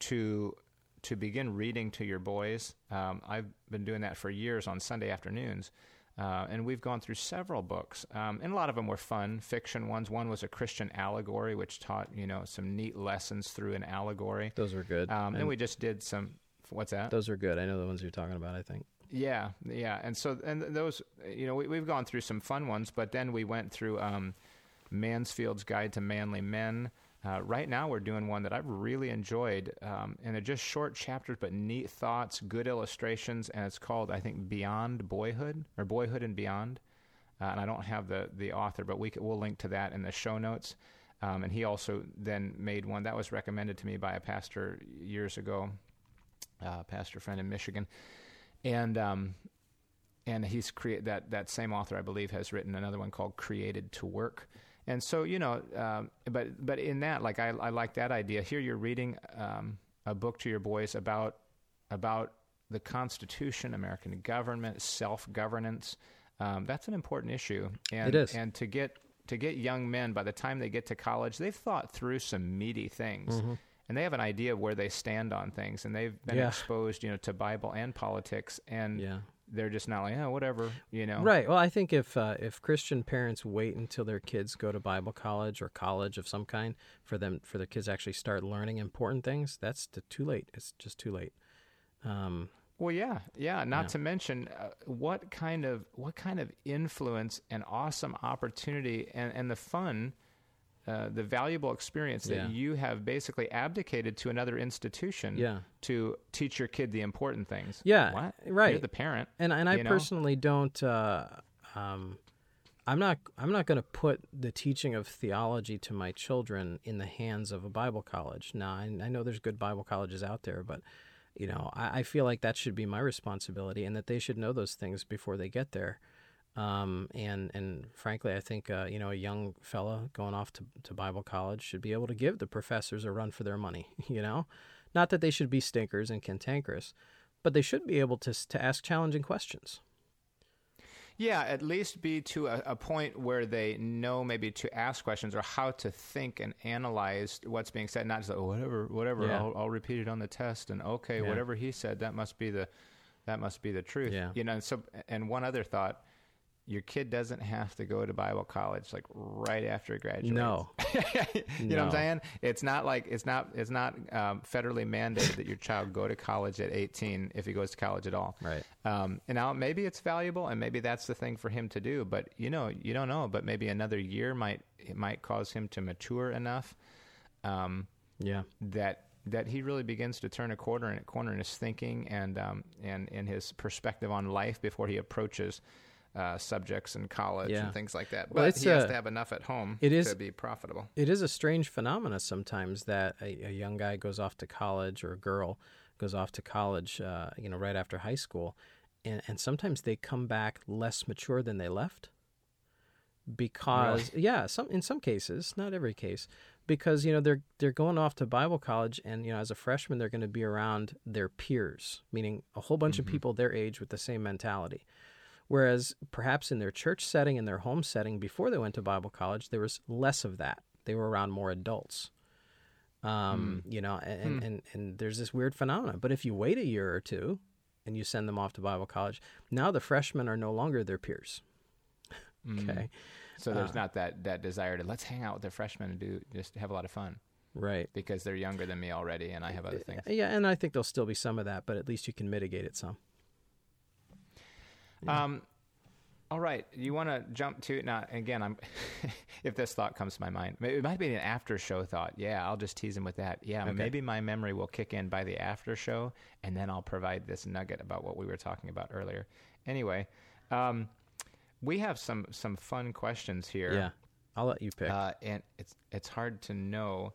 to to begin reading to your boys. Um, I've been doing that for years on Sunday afternoons. Uh, and we've gone through several books, um, and a lot of them were fun fiction ones. One was a Christian allegory, which taught you know some neat lessons through an allegory. Those were good. Um, and, and we just did some. What's that? Those are good. I know the ones you're talking about. I think. Yeah, yeah, and so and those, you know, we, have gone through some fun ones, but then we went through um, Mansfield's Guide to Manly Men. Uh, right now, we're doing one that I've really enjoyed, um, and they're just short chapters, but neat thoughts, good illustrations, and it's called, I think, Beyond Boyhood or Boyhood and Beyond. Uh, and I don't have the the author, but we we'll link to that in the show notes. Um, and he also then made one that was recommended to me by a pastor years ago, uh, pastor friend in Michigan, and um, and he's create that that same author, I believe, has written another one called Created to Work. And so, you know, um, but but in that, like I, I like that idea. Here, you're reading um, a book to your boys about about the Constitution, American government, self governance. Um, that's an important issue. And, it is. And to get to get young men by the time they get to college, they've thought through some meaty things. Mm-hmm. And they have an idea of where they stand on things, and they've been yeah. exposed, you know, to Bible and politics, and yeah they're just not like, oh, whatever, you know. Right. Well, I think if uh, if Christian parents wait until their kids go to Bible college or college of some kind for them for their kids actually start learning important things, that's too late. It's just too late. Um, well, yeah, yeah. Not yeah. to mention uh, what kind of what kind of influence and awesome opportunity and and the fun uh, the valuable experience that yeah. you have basically abdicated to another institution yeah. to teach your kid the important things. Yeah, what? right. You're the parent, and and I personally don't. Uh, um, I'm not. I'm not going to put the teaching of theology to my children in the hands of a Bible college. Now, I, I know there's good Bible colleges out there, but you know, I, I feel like that should be my responsibility, and that they should know those things before they get there. Um, and and frankly, I think uh, you know a young fella going off to, to Bible college should be able to give the professors a run for their money. You know, not that they should be stinkers and cantankerous, but they should be able to to ask challenging questions. Yeah, at least be to a, a, point where they know maybe to ask questions or how to think and analyze what's being said. Not just like, oh, whatever, whatever. Yeah. I'll, I'll, repeat it on the test, and okay, yeah. whatever he said, that must be the that must be the truth. Yeah. You know. And so, and one other thought your kid doesn't have to go to Bible college like right after it graduates. No, you no. know what I'm saying? It's not like it's not it's not um, federally mandated that your child go to college at 18 if he goes to college at all. Right. Um, and now maybe it's valuable, and maybe that's the thing for him to do. But you know, you don't know. But maybe another year might it might cause him to mature enough. Um, yeah. That that he really begins to turn a corner in a corner in his thinking and um, and in his perspective on life before he approaches uh, subjects in college yeah. and things like that. But well, he has to have enough at home it is, to be profitable. It is a strange phenomena sometimes that a, a young guy goes off to college or a girl goes off to college, uh, you know, right after high school, and, and sometimes they come back less mature than they left. Because really? yeah, some in some cases, not every case, because you know they're they're going off to Bible college, and you know as a freshman they're going to be around their peers, meaning a whole bunch mm-hmm. of people their age with the same mentality. Whereas perhaps in their church setting, in their home setting, before they went to Bible college, there was less of that. They were around more adults. Um, mm. You know, and, mm. and, and there's this weird phenomenon. But if you wait a year or two and you send them off to Bible college, now the freshmen are no longer their peers. Mm. okay. So there's uh, not that, that desire to let's hang out with the freshmen and do just have a lot of fun. Right. Because they're younger than me already and I have other things. Yeah, and I think there'll still be some of that, but at least you can mitigate it some. Yeah. Um, all right, you want to jump to now? Again, I'm. if this thought comes to my mind, it might be an after show thought. Yeah, I'll just tease him with that. Yeah, okay. maybe my memory will kick in by the after show, and then I'll provide this nugget about what we were talking about earlier. Anyway, um, we have some some fun questions here. Yeah, I'll let you pick. Uh, and it's it's hard to know.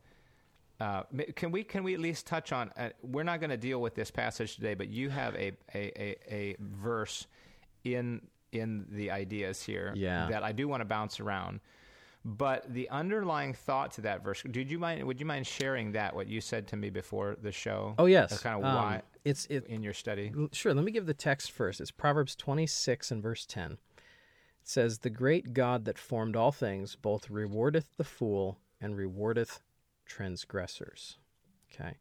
Uh, can we can we at least touch on? Uh, we're not going to deal with this passage today, but you have a a, a, a verse in in the ideas here yeah. that I do want to bounce around. But the underlying thought to that verse, did you mind? Would you mind sharing that? What you said to me before the show? Oh yes, kind of um, why it's it, in your study. Sure. Let me give the text first. It's Proverbs twenty six and verse ten. It says, "The great God that formed all things both rewardeth the fool and rewardeth transgressors." Okay.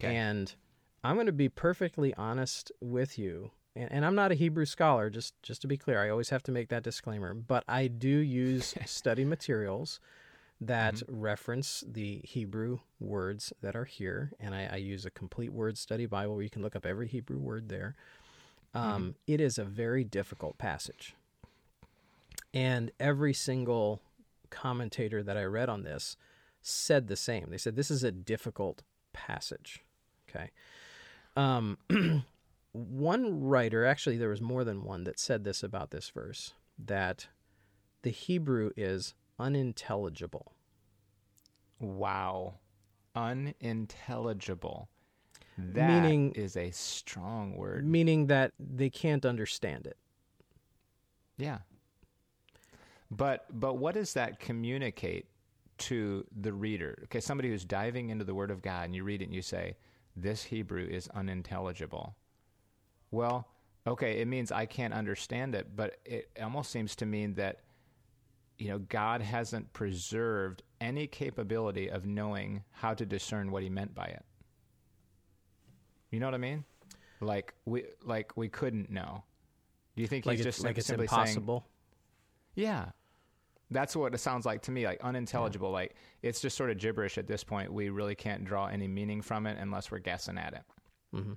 okay. And I'm going to be perfectly honest with you and, and I'm not a Hebrew scholar, just just to be clear. I always have to make that disclaimer. But I do use study materials that mm-hmm. reference the Hebrew words that are here, and I, I, use a complete word study Bible where you can look up every Hebrew word there. Um, mm-hmm. it is a very difficult passage, and every single commentator that I read on this said the same. They said this is a difficult passage. Okay. Um, one writer, actually, there was more than one that said this about this verse that the Hebrew is unintelligible. Wow. Unintelligible. That meaning, is a strong word. Meaning that they can't understand it. Yeah. But but what does that communicate to the reader? Okay, somebody who's diving into the word of God and you read it and you say, This Hebrew is unintelligible. Well, okay, it means I can't understand it, but it almost seems to mean that you know God hasn't preserved any capability of knowing how to discern what he meant by it. You know what I mean? Like we like we couldn't know. Do you think he's like just like it's impossible? Saying, yeah. That's what it sounds like to me, like unintelligible. Yeah. Like it's just sort of gibberish at this point. We really can't draw any meaning from it unless we're guessing at it. Mm-hmm.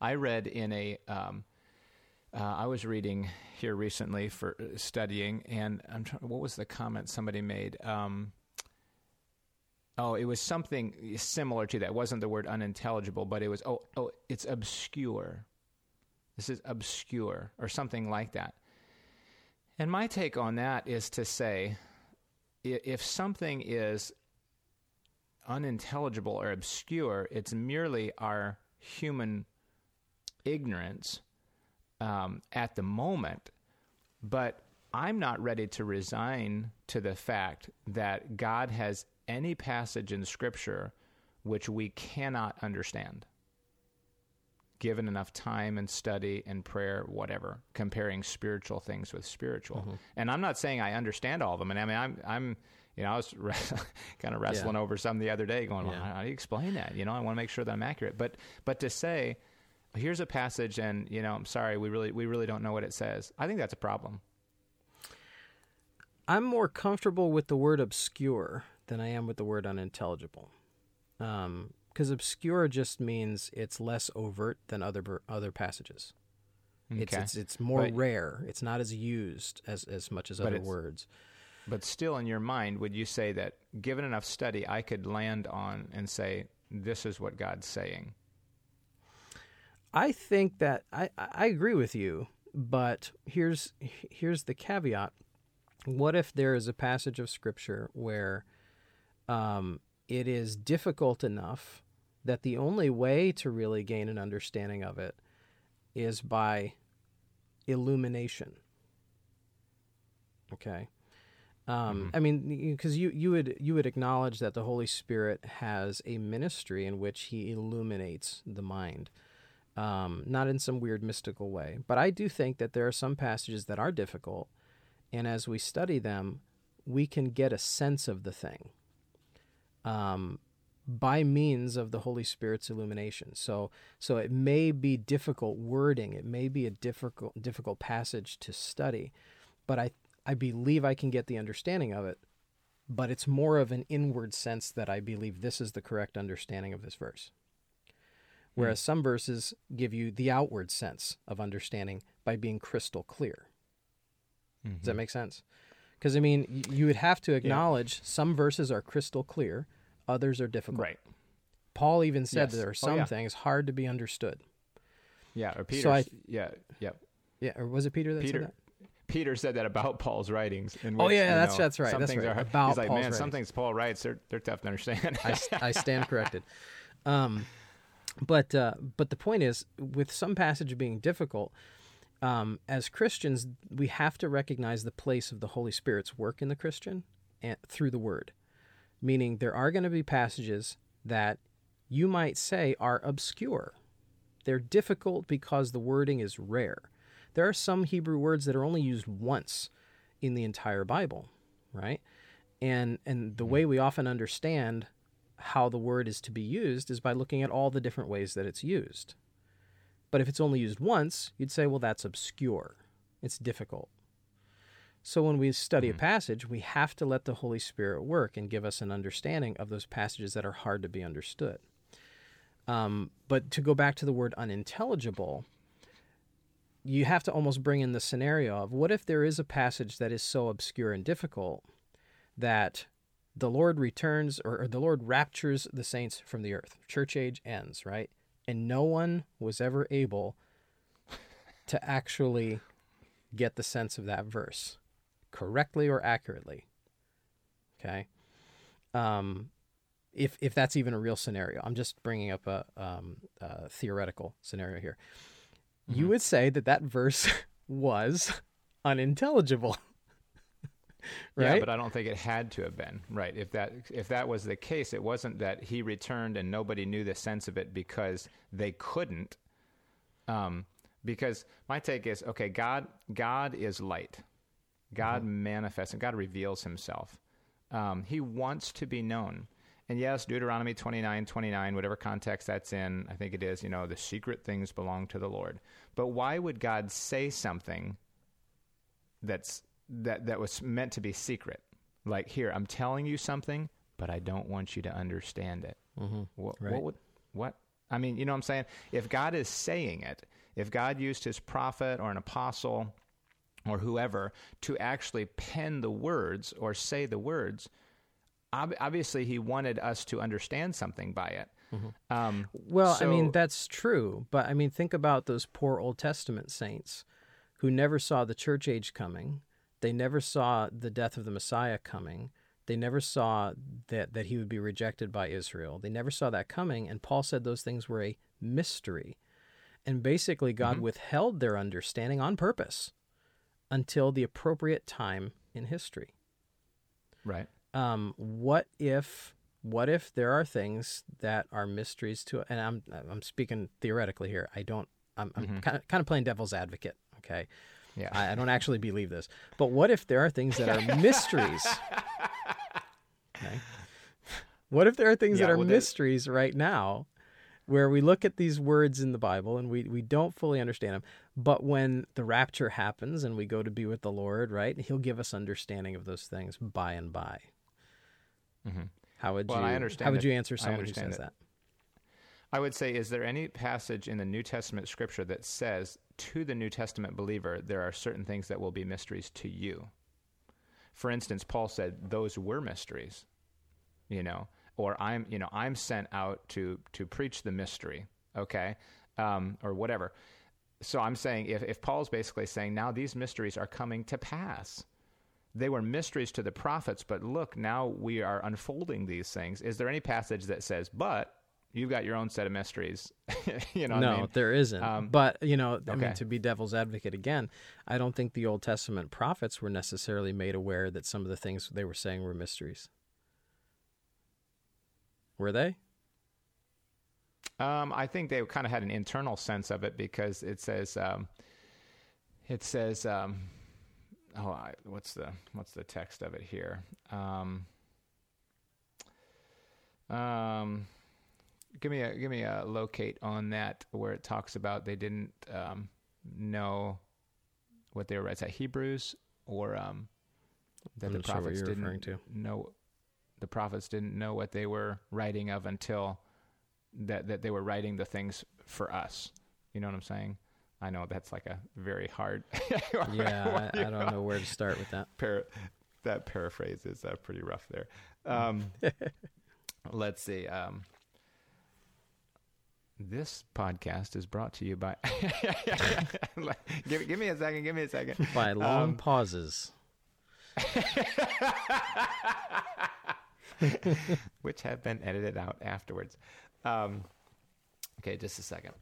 I read in a. Um, uh, I was reading here recently for uh, studying, and I'm trying. What was the comment somebody made? Um, oh, it was something similar to that. It wasn't the word unintelligible, but it was oh oh it's obscure. This is obscure or something like that. And my take on that is to say, if something is unintelligible or obscure, it's merely our human ignorance um, at the moment, but I'm not ready to resign to the fact that God has any passage in Scripture which we cannot understand. given enough time and study and prayer, whatever, comparing spiritual things with spiritual. Mm-hmm. And I'm not saying I understand all of them. And I mean, I'm, I'm, you know, I was kind of wrestling yeah. over some the other day, going, well, how do you explain that? You know, I want to make sure that I'm accurate. But, but to say, here's a passage, and you know, I'm sorry, we really, we really don't know what it says. I think that's a problem. I'm more comfortable with the word obscure than I am with the word unintelligible. Um, because obscure just means it's less overt than other other passages. Okay. It's, it's it's more but, rare. It's not as used as as much as other words. But still, in your mind, would you say that given enough study, I could land on and say this is what God's saying? I think that I I agree with you, but here's here's the caveat. What if there is a passage of scripture where um, it is difficult enough that the only way to really gain an understanding of it is by illumination. Okay. Um, mm-hmm. I mean, because you, you would you would acknowledge that the Holy Spirit has a ministry in which He illuminates the mind, um, not in some weird mystical way. But I do think that there are some passages that are difficult, and as we study them, we can get a sense of the thing. Um, by means of the Holy Spirit's illumination. So so it may be difficult wording, it may be a difficult difficult passage to study, but I I believe I can get the understanding of it. But it's more of an inward sense that I believe this is the correct understanding of this verse. Whereas mm. some verses give you the outward sense of understanding by being crystal clear. Mm-hmm. Does that mm-hmm. make sense? Because I mean, you would have to acknowledge yeah. some verses are crystal clear, Others are difficult. Right. Paul even said yes. there are oh, some oh, yeah. things hard to be understood. Yeah, or Peter. So I, yeah, yeah. Yeah, or was it Peter that Peter, said that? Peter said that about Paul's writings. In oh, which, oh yeah, that's know, that's right. Some that's things right. Are, about he's like, Paul's man, writings. some things Paul writes, they're they're tough to understand. I, I stand corrected. Um, but uh, but the point is, with some passage being difficult, um, as Christians, we have to recognize the place of the Holy Spirit's work in the Christian and through the Word meaning there are going to be passages that you might say are obscure. They're difficult because the wording is rare. There are some Hebrew words that are only used once in the entire Bible, right? And and the way we often understand how the word is to be used is by looking at all the different ways that it's used. But if it's only used once, you'd say, well, that's obscure. It's difficult. So when we study mm-hmm. a passage, we have to let the Holy Spirit work and give us an understanding of those passages that are hard to be understood. Um, but to go back to the word unintelligible, you have to almost bring in the scenario of what if there is a passage that is so obscure and difficult that the Lord returns or, or the Lord raptures the saints from the earth, church age ends, right? And no one was ever able to actually get the sense of that verse correctly or accurately. Okay. Um, if if that's even a real scenario, I'm just bringing up a, um, a theoretical scenario here. Mm-hmm. You would say that that verse was unintelligible. right? Yeah, but I don't think it had to have been right. If that if that was the case, it wasn't that he returned and nobody knew the sense of it because they couldn't. Um, because my take is okay. God God is light, God mm-hmm. manifests and God reveals himself. Um, he wants to be known. And yes, Deuteronomy 29, 29, whatever context that's in, I think it is, you know, the secret things belong to the Lord. But why would God say something that's that that was meant to be secret? Like, here, I'm telling you something, but I don't want you to understand it. Mm-hmm. What, right. what would what? I mean, you know what I'm saying? If God is saying it, if God used his prophet or an apostle or whoever to actually pen the words or say the words, ob- obviously he wanted us to understand something by it. Mm-hmm. Um, well, so, I mean, that's true. But I mean, think about those poor Old Testament saints who never saw the church age coming. They never saw the death of the Messiah coming. They never saw that, that he would be rejected by Israel. They never saw that coming. And Paul said those things were a mystery. And basically, God mm-hmm. withheld their understanding on purpose until the appropriate time in history. Right. Um, what if what if there are things that are mysteries to and I'm I'm speaking theoretically here. I don't I'm, I'm mm-hmm. kind of kind of playing devil's advocate, okay? Yeah. I, I don't actually believe this. But what if there are things that are mysteries? Okay. What if there are things yeah, that are well, mysteries right now where we look at these words in the Bible and we, we don't fully understand them. But when the rapture happens and we go to be with the Lord, right, He'll give us understanding of those things by and by. Mm-hmm. How would well, you? I understand how would you answer someone who says that. that? I would say, is there any passage in the New Testament Scripture that says to the New Testament believer there are certain things that will be mysteries to you? For instance, Paul said those were mysteries. You know, or I'm you know I'm sent out to to preach the mystery, okay, um, or whatever. So I'm saying if if Paul's basically saying now these mysteries are coming to pass. They were mysteries to the prophets, but look, now we are unfolding these things. Is there any passage that says, but you've got your own set of mysteries. you know, no, I mean? there isn't. Um, but you know, I mean, to be devil's advocate again, I don't think the Old Testament prophets were necessarily made aware that some of the things they were saying were mysteries. Were they? Um, I think they kind of had an internal sense of it because it says, um, it says, um, oh, I, what's the what's the text of it here? Um, um, give me a give me a locate on that where it talks about they didn't um, know what they were. Is that Hebrews or um, that I'm the prophets sure didn't know the prophets didn't know what they were writing of until that that they were writing the things for us. You know what I'm saying? I know that's like a very hard. yeah, I, I, don't know where to start with that. Par- that paraphrase is uh, pretty rough there. Um, let's see. Um, this podcast is brought to you by. give, give me a second. Give me a second. By long um, pauses. which have been edited out afterwards. Um, okay, just a second.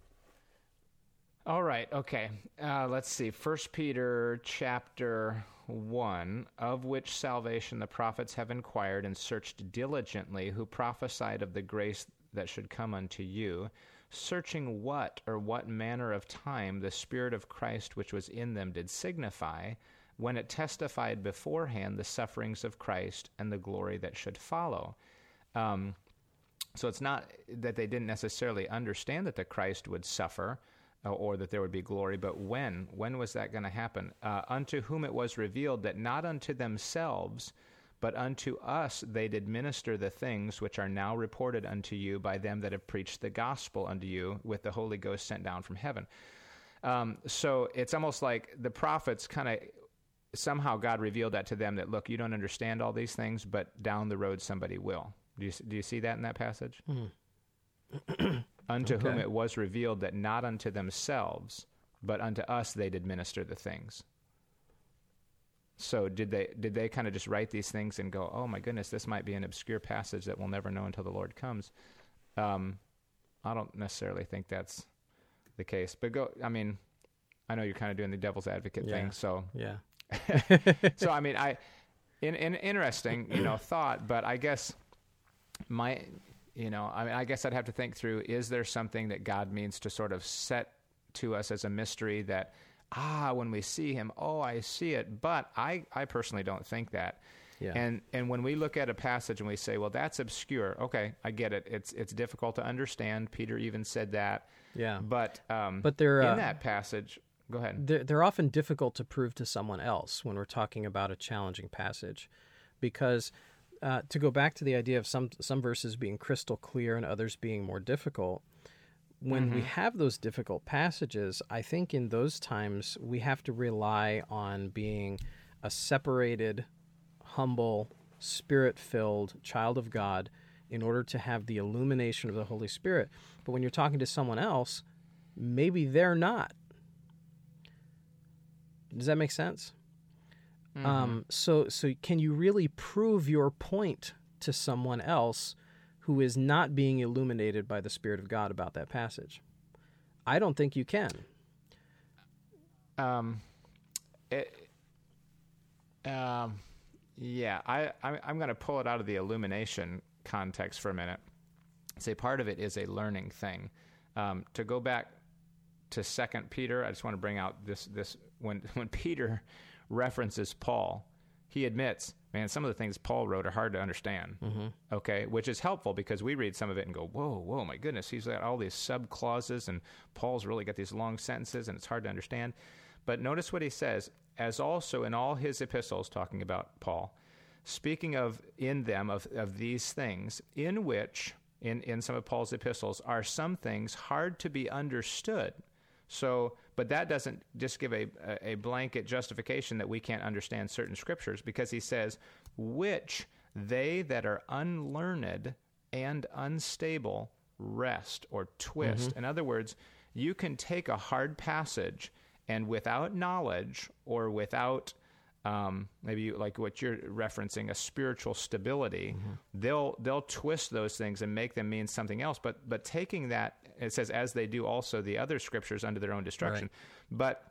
All right. Okay. Uh, let's see. First Peter chapter one, of which salvation the prophets have inquired and searched diligently, who prophesied of the grace that should come unto you, searching what or what manner of time the Spirit of Christ which was in them did signify when it testified beforehand the sufferings of Christ and the glory that should follow. Um, so it's not that they didn't necessarily understand that the Christ would suffer uh, or that there would be glory, but when? When was that going to happen? Uh, unto whom it was revealed that not unto themselves, but unto us they did minister the things which are now reported unto you by them that have preached the gospel unto you with the Holy Ghost sent down from heaven. Um, so it's almost like the prophets kind of somehow God revealed that to them that look, you don't understand all these things, but down the road somebody will. Do you do you see that in that passage? Mm. unto okay. whom it was revealed that not unto themselves, but unto us they did minister the things. So did they did they kind of just write these things and go, oh my goodness, this might be an obscure passage that we'll never know until the Lord comes? Um, I don't necessarily think that's the case. But go, I mean, I know you're kind of doing the devil's advocate yeah. thing, so yeah. so I mean, I in, in interesting, you know, thought, but I guess my, you know, I mean, I guess I'd have to think through: is there something that God means to sort of set to us as a mystery that, ah, when we see Him, oh, I see it. But I, I personally don't think that. Yeah. And and when we look at a passage and we say, well, that's obscure. Okay, I get it. It's it's difficult to understand. Peter even said that. Yeah. But um, but there in uh, that passage, Go ahead. They're, they're often difficult to prove to someone else when we're talking about a challenging passage, because uh, to go back to the idea of some some verses being crystal clear and others being more difficult, when mm-hmm. we have those difficult passages, I think in those times we have to rely on being a separated, humble, spirit filled child of God in order to have the illumination of the Holy Spirit. But when you're talking to someone else, maybe they're not. Does that make sense? Mm-hmm. Um, so, so can you really prove your point to someone else who is not being illuminated by the Spirit of God about that passage? I don't think you can. Um, it, um, yeah, I, I I'm going to pull it out of the illumination context for a minute. Say part of it is a learning thing. Um, to go back to Second Peter, I just want to bring out this this when when Peter references Paul, he admits, man, some of the things Paul wrote are hard to understand. Mm-hmm. Okay, which is helpful because we read some of it and go, whoa, whoa, my goodness, he's got all these sub clauses, and Paul's really got these long sentences, and it's hard to understand. But notice what he says, as also in all his epistles, talking about Paul, speaking of in them of, of these things, in which in, in some of Paul's epistles are some things hard to be understood. So but that doesn't just give a, a blanket justification that we can't understand certain scriptures because he says, which they that are unlearned and unstable wrest or twist. Mm-hmm. In other words, you can take a hard passage and without knowledge or without um, maybe like what you're referencing, a spiritual stability, mm-hmm. they'll they'll twist those things and make them mean something else. But but taking that, it says as they do also the other scriptures under their own destruction. Right. But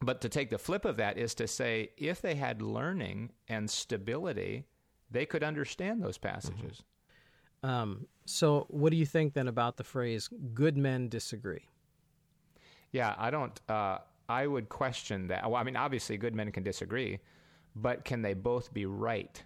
but to take the flip of that is to say if they had learning and stability, they could understand those passages. Mm-hmm. Um, so what do you think then about the phrase "good men disagree"? Yeah, I don't. Uh, I would question that. Well, I mean, obviously, good men can disagree, but can they both be right?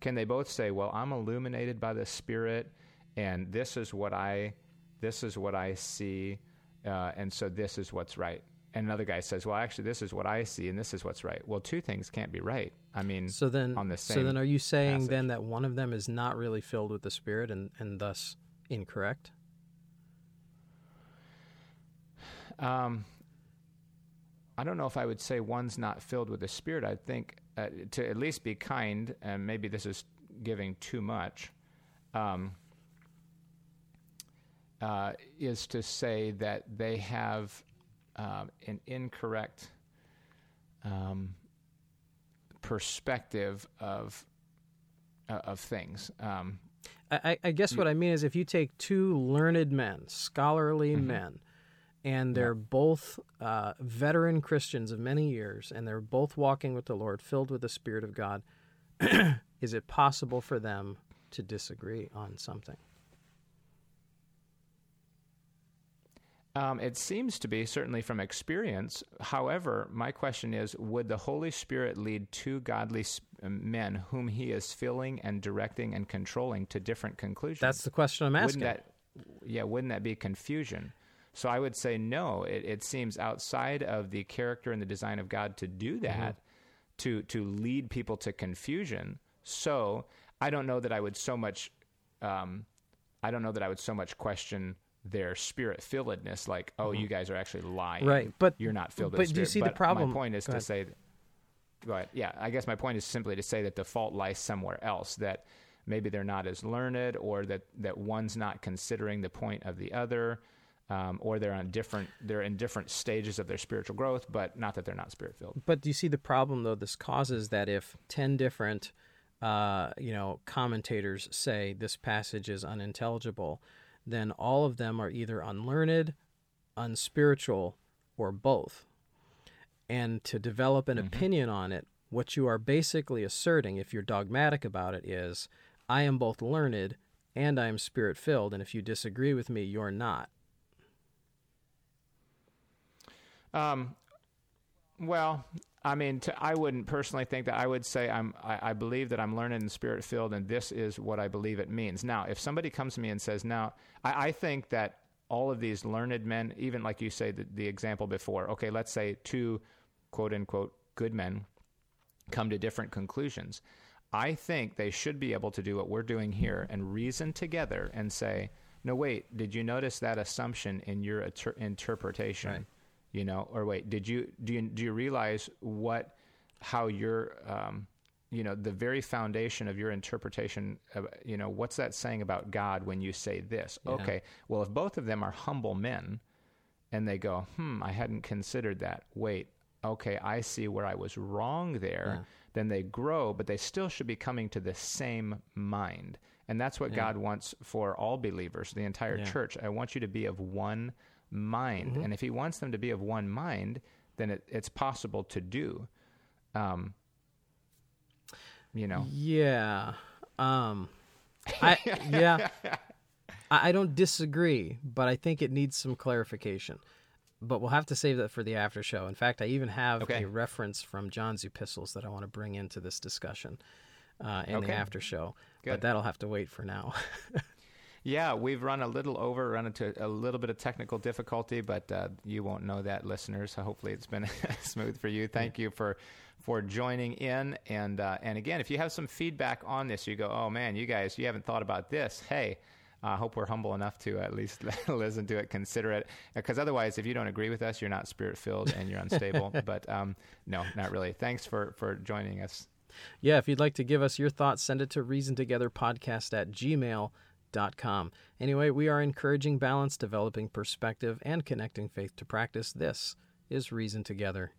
Can they both say, "Well, I'm illuminated by the Spirit, and this is what I, this is what I see, uh, and so this is what's right." And another guy says, "Well, actually, this is what I see, and this is what's right." Well, two things can't be right. I mean, so then, on the same. So then, are you saying passage. then that one of them is not really filled with the Spirit, and and thus incorrect? Um, I don't know if I would say one's not filled with the Spirit. I think uh, to at least be kind, and maybe this is giving too much, um, uh, is to say that they have um, an incorrect um, perspective of uh, of things. Um, I, I, guess what I mean is if you take two learned men, scholarly mm-hmm. men, and they're yep. both uh, veteran Christians of many years, and they're both walking with the Lord, filled with the Spirit of God. Is it possible for them to disagree on something? Um, it seems to be, certainly from experience. However, my question is would the Holy Spirit lead two godly um, men whom he is filling and directing and controlling to different conclusions? That's the question I'm asking. Wouldn't that, yeah, wouldn't that be confusion? So I would say no. It, it seems outside of the character and the design of God to do mm-hmm. that, mm-hmm. to to lead people to confusion. So I don't know that I would so much. Um, I don't know that I would so much question their spirit filledness, like, oh, mm-hmm. you guys are actually lying, right? But you're not filled. But do you see but the problem? My point is to say, go ahead. Yeah, I guess my point is simply to say that the fault lies somewhere else. That maybe they're not as learned, or that that one's not considering the point of the other um, or they're on different they're in different stages of their spiritual growth, but not that they're not spirit filled. But do you see the problem though? This causes that if ten different uh, you know commentators say this passage is unintelligible, then all of them are either unlearned, unspiritual, or both. And to develop an mm-hmm. opinion on it, what you are basically asserting, if you're dogmatic about it, is I am both learned and I am spirit filled, and if you disagree with me, you're not. Um, well, I mean, to, I wouldn't personally think that. I would say I'm. I, I believe that I'm learning and spirit filled, and this is what I believe it means. Now, if somebody comes to me and says, "Now," I, I think that all of these learned men, even like you say the, the example before. Okay, let's say two quote unquote good men come to different conclusions. I think they should be able to do what we're doing here and reason together and say, "No, wait, did you notice that assumption in your inter- interpretation?" Right you know or wait did you do you do you realize what how your um, you know the very foundation of your interpretation of, you know what's that saying about god when you say this yeah. okay well if both of them are humble men and they go hmm i hadn't considered that wait okay i see where i was wrong there yeah. then they grow but they still should be coming to the same mind and that's what yeah. god wants for all believers the entire church i want you to be of one mind. Mm-hmm. And if he wants them to be of one mind, then it, it's possible to do. Um, you know? Yeah. Um, I yeah, I, I don't disagree, but I think it needs some clarification. But we'll have to save that for the after show. In fact, I even have Okay. a reference from John's epistles that I want to bring into this discussion uh, in Okay. the after show. But that'll have to wait for now. Yeah, we've run a little over, run into a little bit of technical difficulty, but uh, you won't know that, listeners. So hopefully it's been smooth for you. Thank you for for joining in, and uh, and again, if you have some feedback on this, you go, oh man, you guys, you haven't thought about this. Hey. I hope we're humble enough to at least listen to it, consider it, because otherwise, if you don't agree with us, you're not spirit filled and you're unstable. but um, no, not really. Thanks for for joining us. Yeah, if you'd like to give us your thoughts, send it to reasontogetherpodcast at Anyway, we are encouraging balance, developing perspective, and connecting faith to practice. This is Reason Together.